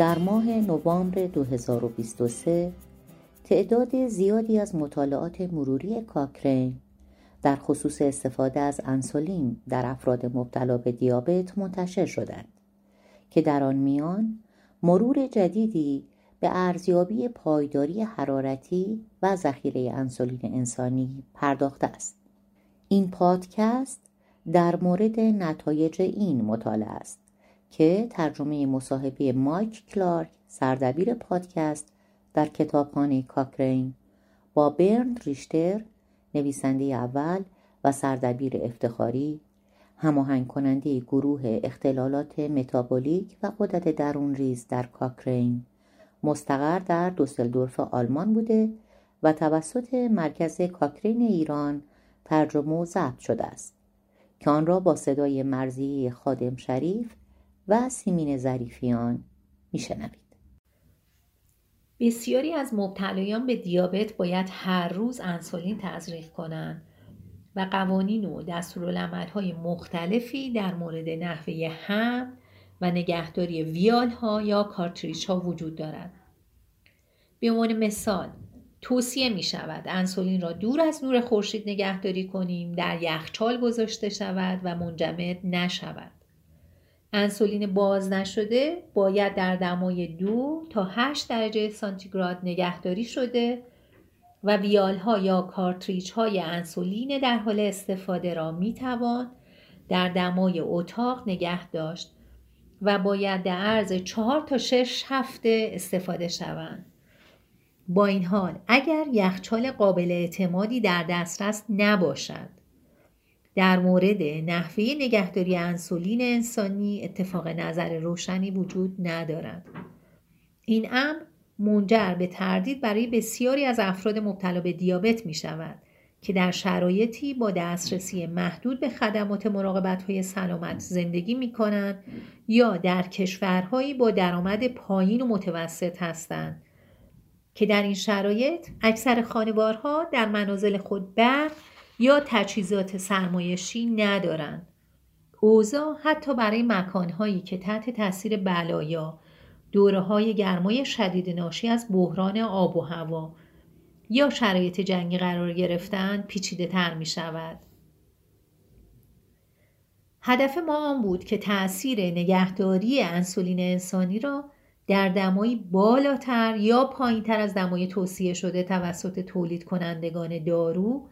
در ماه نوامبر 2023 تعداد زیادی از مطالعات مروری کاکرین در خصوص استفاده از انسولین در افراد مبتلا به دیابت منتشر شدند که در آن میان مرور جدیدی به ارزیابی پایداری حرارتی و ذخیره انسولین انسانی پرداخته است. این پادکست در مورد نتایج این مطالعه است. که ترجمه مصاحبه مایک کلارک سردبیر پادکست در کتابخانه کاکرین با برن ریشتر نویسنده اول و سردبیر افتخاری هماهنگ کننده گروه اختلالات متابولیک و غدد درون ریز در کاکرین. مستقر در دوسلدورف آلمان بوده و توسط مرکز کاکرین ایران ترجمه و ضبط شده است که آن را با صدای مرضیه خادم شریف و سیمین ظریفیان میشنوید بسیاری از مبتلایان به دیابت باید هر روز انسولین تزریق کنند و قوانین و دستورالعملهای مختلفی در مورد نحوه هم و نگهداری ویال ها یا کارتریج ها وجود دارد. به عنوان مثال توصیه می شود انسولین را دور از نور خورشید نگهداری کنیم در یخچال گذاشته شود و منجمد نشود. انسولین باز نشده باید در دمای دو تا 8 درجه سانتیگراد نگهداری شده و ویال ها یا کارتریج های انسولین در حال استفاده را می توان در دمای اتاق نگه داشت و باید در عرض چهار تا شش هفته استفاده شوند. با این حال اگر یخچال قابل اعتمادی در دسترس نباشد در مورد نحوه نگهداری انسولین انسانی اتفاق نظر روشنی وجود ندارد. این امر منجر به تردید برای بسیاری از افراد مبتلا به دیابت می شود که در شرایطی با دسترسی محدود به خدمات مراقبت های سلامت زندگی می کنند یا در کشورهایی با درآمد پایین و متوسط هستند که در این شرایط اکثر خانوارها در منازل خود برق یا تجهیزات سرمایشی ندارند. اوضاع حتی برای مکانهایی که تحت تاثیر بلایا دوره های گرمای شدید ناشی از بحران آب و هوا یا شرایط جنگی قرار گرفتن پیچیده تر می شود. هدف ما آن بود که تأثیر نگهداری انسولین انسانی را در دمایی بالاتر یا پایینتر از دمای توصیه شده توسط تولید کنندگان دارو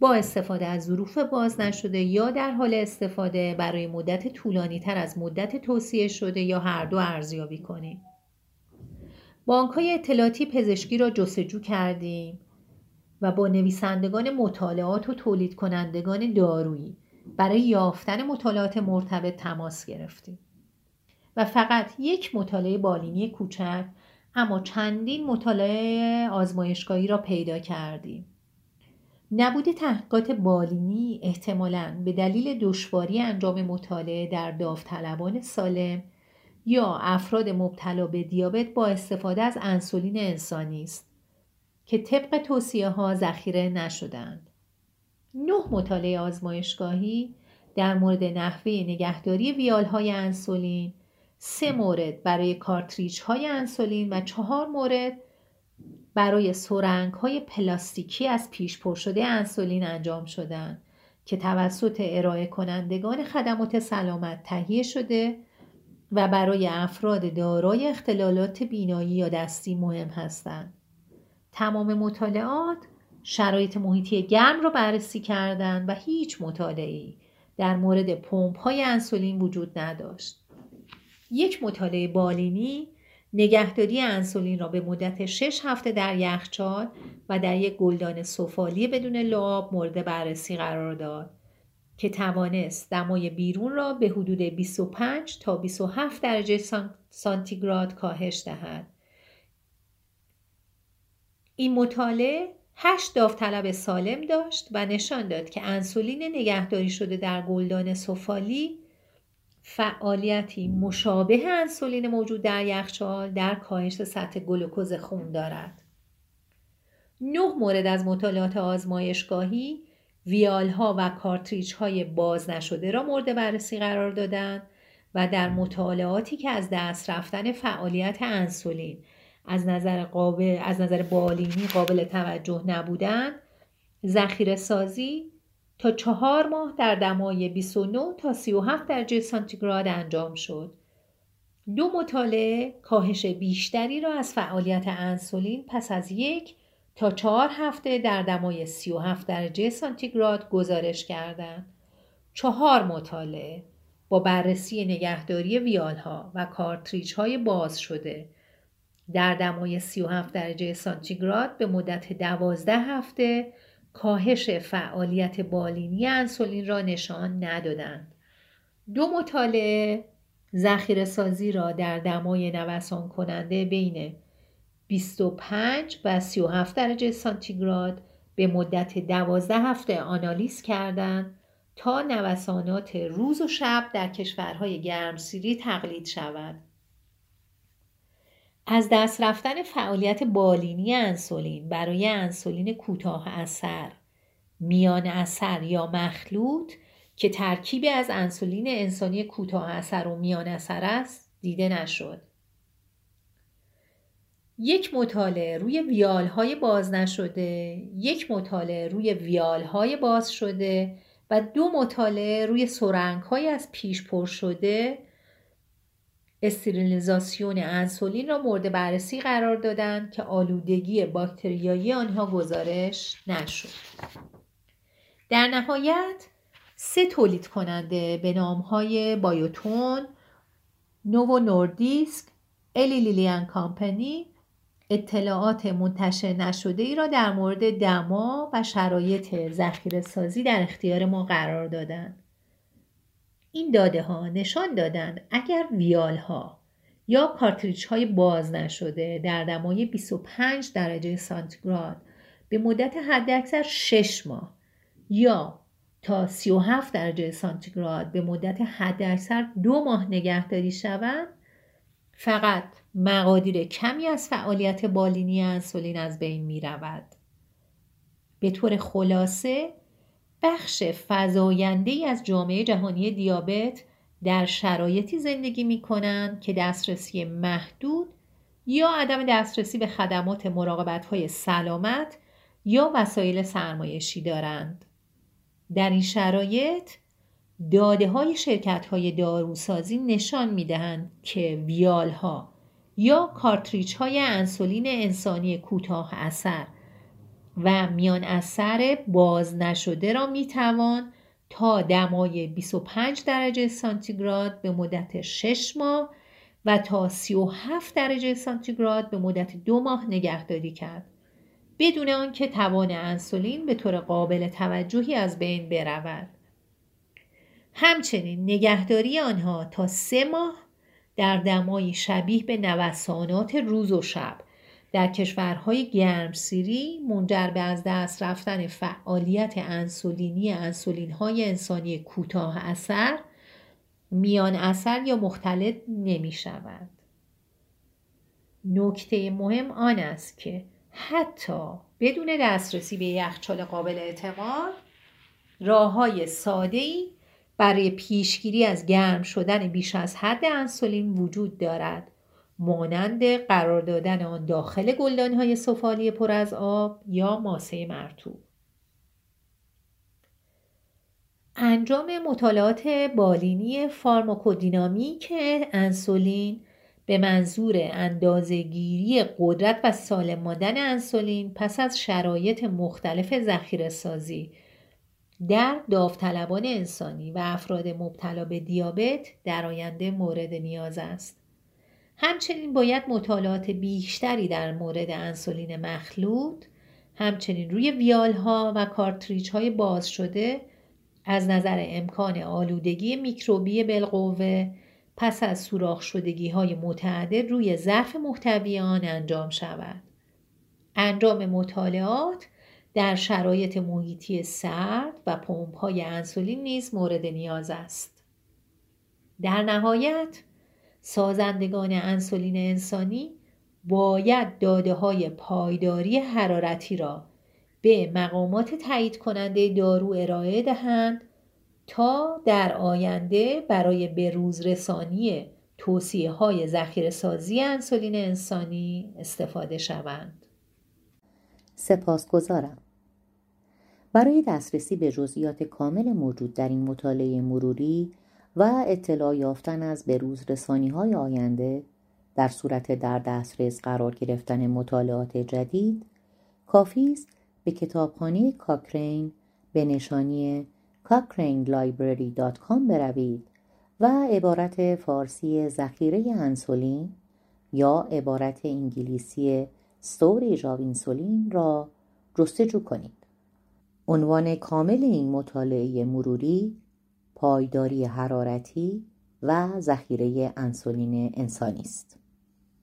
با استفاده از ظروف باز نشده یا در حال استفاده برای مدت طولانی تر از مدت توصیه شده یا هر دو ارزیابی کنیم. بانک های اطلاعاتی پزشکی را جستجو کردیم و با نویسندگان مطالعات و تولید کنندگان دارویی برای یافتن مطالعات مرتبط تماس گرفتیم. و فقط یک مطالعه بالینی کوچک اما چندین مطالعه آزمایشگاهی را پیدا کردیم. نبود تحقیقات بالینی احتمالاً به دلیل دشواری انجام مطالعه در داوطلبان سالم یا افراد مبتلا به دیابت با استفاده از انسولین انسانی است که طبق توصیه ها ذخیره نشدند. نه مطالعه آزمایشگاهی در مورد نحوه نگهداری ویال های انسولین سه مورد برای کارتریج های انسولین و چهار مورد برای سرنگ های پلاستیکی از پیش پر شده انسولین انجام شدن که توسط ارائه کنندگان خدمات سلامت تهیه شده و برای افراد دارای اختلالات بینایی یا دستی مهم هستند. تمام مطالعات شرایط محیطی گرم را بررسی کردند و هیچ مطالعی در مورد پمپ های انسولین وجود نداشت. یک مطالعه بالینی نگهداری انسولین را به مدت 6 هفته در یخچال و در یک گلدان سفالی بدون لعاب مورد بررسی قرار داد که توانست دمای بیرون را به حدود 25 تا 27 درجه سانتیگراد کاهش دهد. این مطالعه هشت داوطلب سالم داشت و نشان داد که انسولین نگهداری شده در گلدان سفالی فعالیتی مشابه انسولین موجود در یخچال در کاهش سطح گلوکوز خون دارد. نه مورد از مطالعات آزمایشگاهی ویال ها و کارتریج های باز نشده را مورد بررسی قرار دادند و در مطالعاتی که از دست رفتن فعالیت انسولین از نظر, قابل، از نظر بالینی قابل توجه نبودن ذخیره سازی تا چهار ماه در دمای 29 تا 37 درجه سانتیگراد انجام شد. دو مطالعه کاهش بیشتری را از فعالیت انسولین پس از یک تا چهار هفته در دمای 37 درجه سانتیگراد گزارش کردند. چهار مطالعه با بررسی نگهداری ویالها و کارتریج های باز شده در دمای 37 درجه سانتیگراد به مدت 12 هفته کاهش فعالیت بالینی انسولین را نشان ندادند. دو مطالعه ذخیره سازی را در دمای نوسان کننده بین 25 و 37 درجه سانتیگراد به مدت 12 هفته آنالیز کردند تا نوسانات روز و شب در کشورهای گرمسیری تقلید شود. از دست رفتن فعالیت بالینی انسولین برای انسولین کوتاه اثر، میان اثر یا مخلوط که ترکیبی از انسولین انسانی کوتاه اثر و میان اثر است دیده نشد. یک مطالعه روی ویال های باز نشده، یک مطالعه روی ویال های باز شده و دو مطالعه روی سرنگ های از پیش پر شده استریلیزاسیون انسولین را مورد بررسی قرار دادند که آلودگی باکتریایی آنها گزارش نشد. در نهایت سه تولید کننده به نام های بایوتون، نوو نوردیسک، Eli Lilly and Company اطلاعات منتشر نشده ای را در مورد دما و شرایط ذخیره سازی در اختیار ما قرار دادند. این داده ها نشان دادند اگر ویال ها یا کارتریج های باز نشده در دمای 25 درجه سانتیگراد به مدت حداکثر 6 ماه یا تا 37 درجه سانتیگراد به مدت حداکثر دو ماه نگهداری شوند فقط مقادیر کمی از فعالیت بالینی انسولین از بین می رود. به طور خلاصه بخش فضاینده ای از جامعه جهانی دیابت در شرایطی زندگی می کنند که دسترسی محدود یا عدم دسترسی به خدمات مراقبت های سلامت یا وسایل سرمایشی دارند. در این شرایط داده های شرکت های داروسازی نشان می دهند که ویال ها یا کارتریج های انسولین انسانی کوتاه اثر و میان اثر باز نشده را می توان تا دمای 25 درجه سانتیگراد به مدت 6 ماه و تا 37 درجه سانتیگراد به مدت دو ماه نگهداری کرد. بدون آنکه توان انسولین به طور قابل توجهی از بین برود. همچنین نگهداری آنها تا سه ماه در دمایی شبیه به نوسانات روز و شب در کشورهای گرمسیری منجر به از دست رفتن فعالیت انسولینی انسولین های انسانی کوتاه اثر میان اثر یا مختلط نمی شود. نکته مهم آن است که حتی بدون دسترسی به یخچال قابل اعتماد راه های ساده ای برای پیشگیری از گرم شدن بیش از حد انسولین وجود دارد مانند قرار دادن آن داخل های سفالی پر از آب یا ماسه مرتوب انجام مطالعات بالینی فارماکودینامیک انسولین به منظور اندازهگیری قدرت و سالم مادن انسولین پس از شرایط مختلف ذخیره سازی در داوطلبان انسانی و افراد مبتلا به دیابت در آینده مورد نیاز است. همچنین باید مطالعات بیشتری در مورد انسولین مخلوط همچنین روی ویال ها و کارتریج های باز شده از نظر امکان آلودگی میکروبی بالقوه پس از سوراخ شدگی های متعدد روی ظرف محتوی آن انجام شود. انجام مطالعات در شرایط محیطی سرد و پمپ های انسولین نیز مورد نیاز است. در نهایت سازندگان انسولین انسانی باید داده های پایداری حرارتی را به مقامات تایید کننده دارو ارائه دهند تا در آینده برای بروز رسانی توصیه های ذخیره سازی انسولین انسانی استفاده شوند. سپاسگزارم. برای دسترسی به جزئیات کامل موجود در این مطالعه مروری و اطلاع یافتن از بروز رسانی های آینده در صورت در دسترس قرار گرفتن مطالعات جدید کافی است به کتابخانه کاکرین به نشانی cochranelibrary.com بروید و عبارت فارسی ذخیره انسولین یا عبارت انگلیسی storage of insulin را جستجو کنید. عنوان کامل این مطالعه مروری پایداری حرارتی و ذخیره انسولین انسانی است.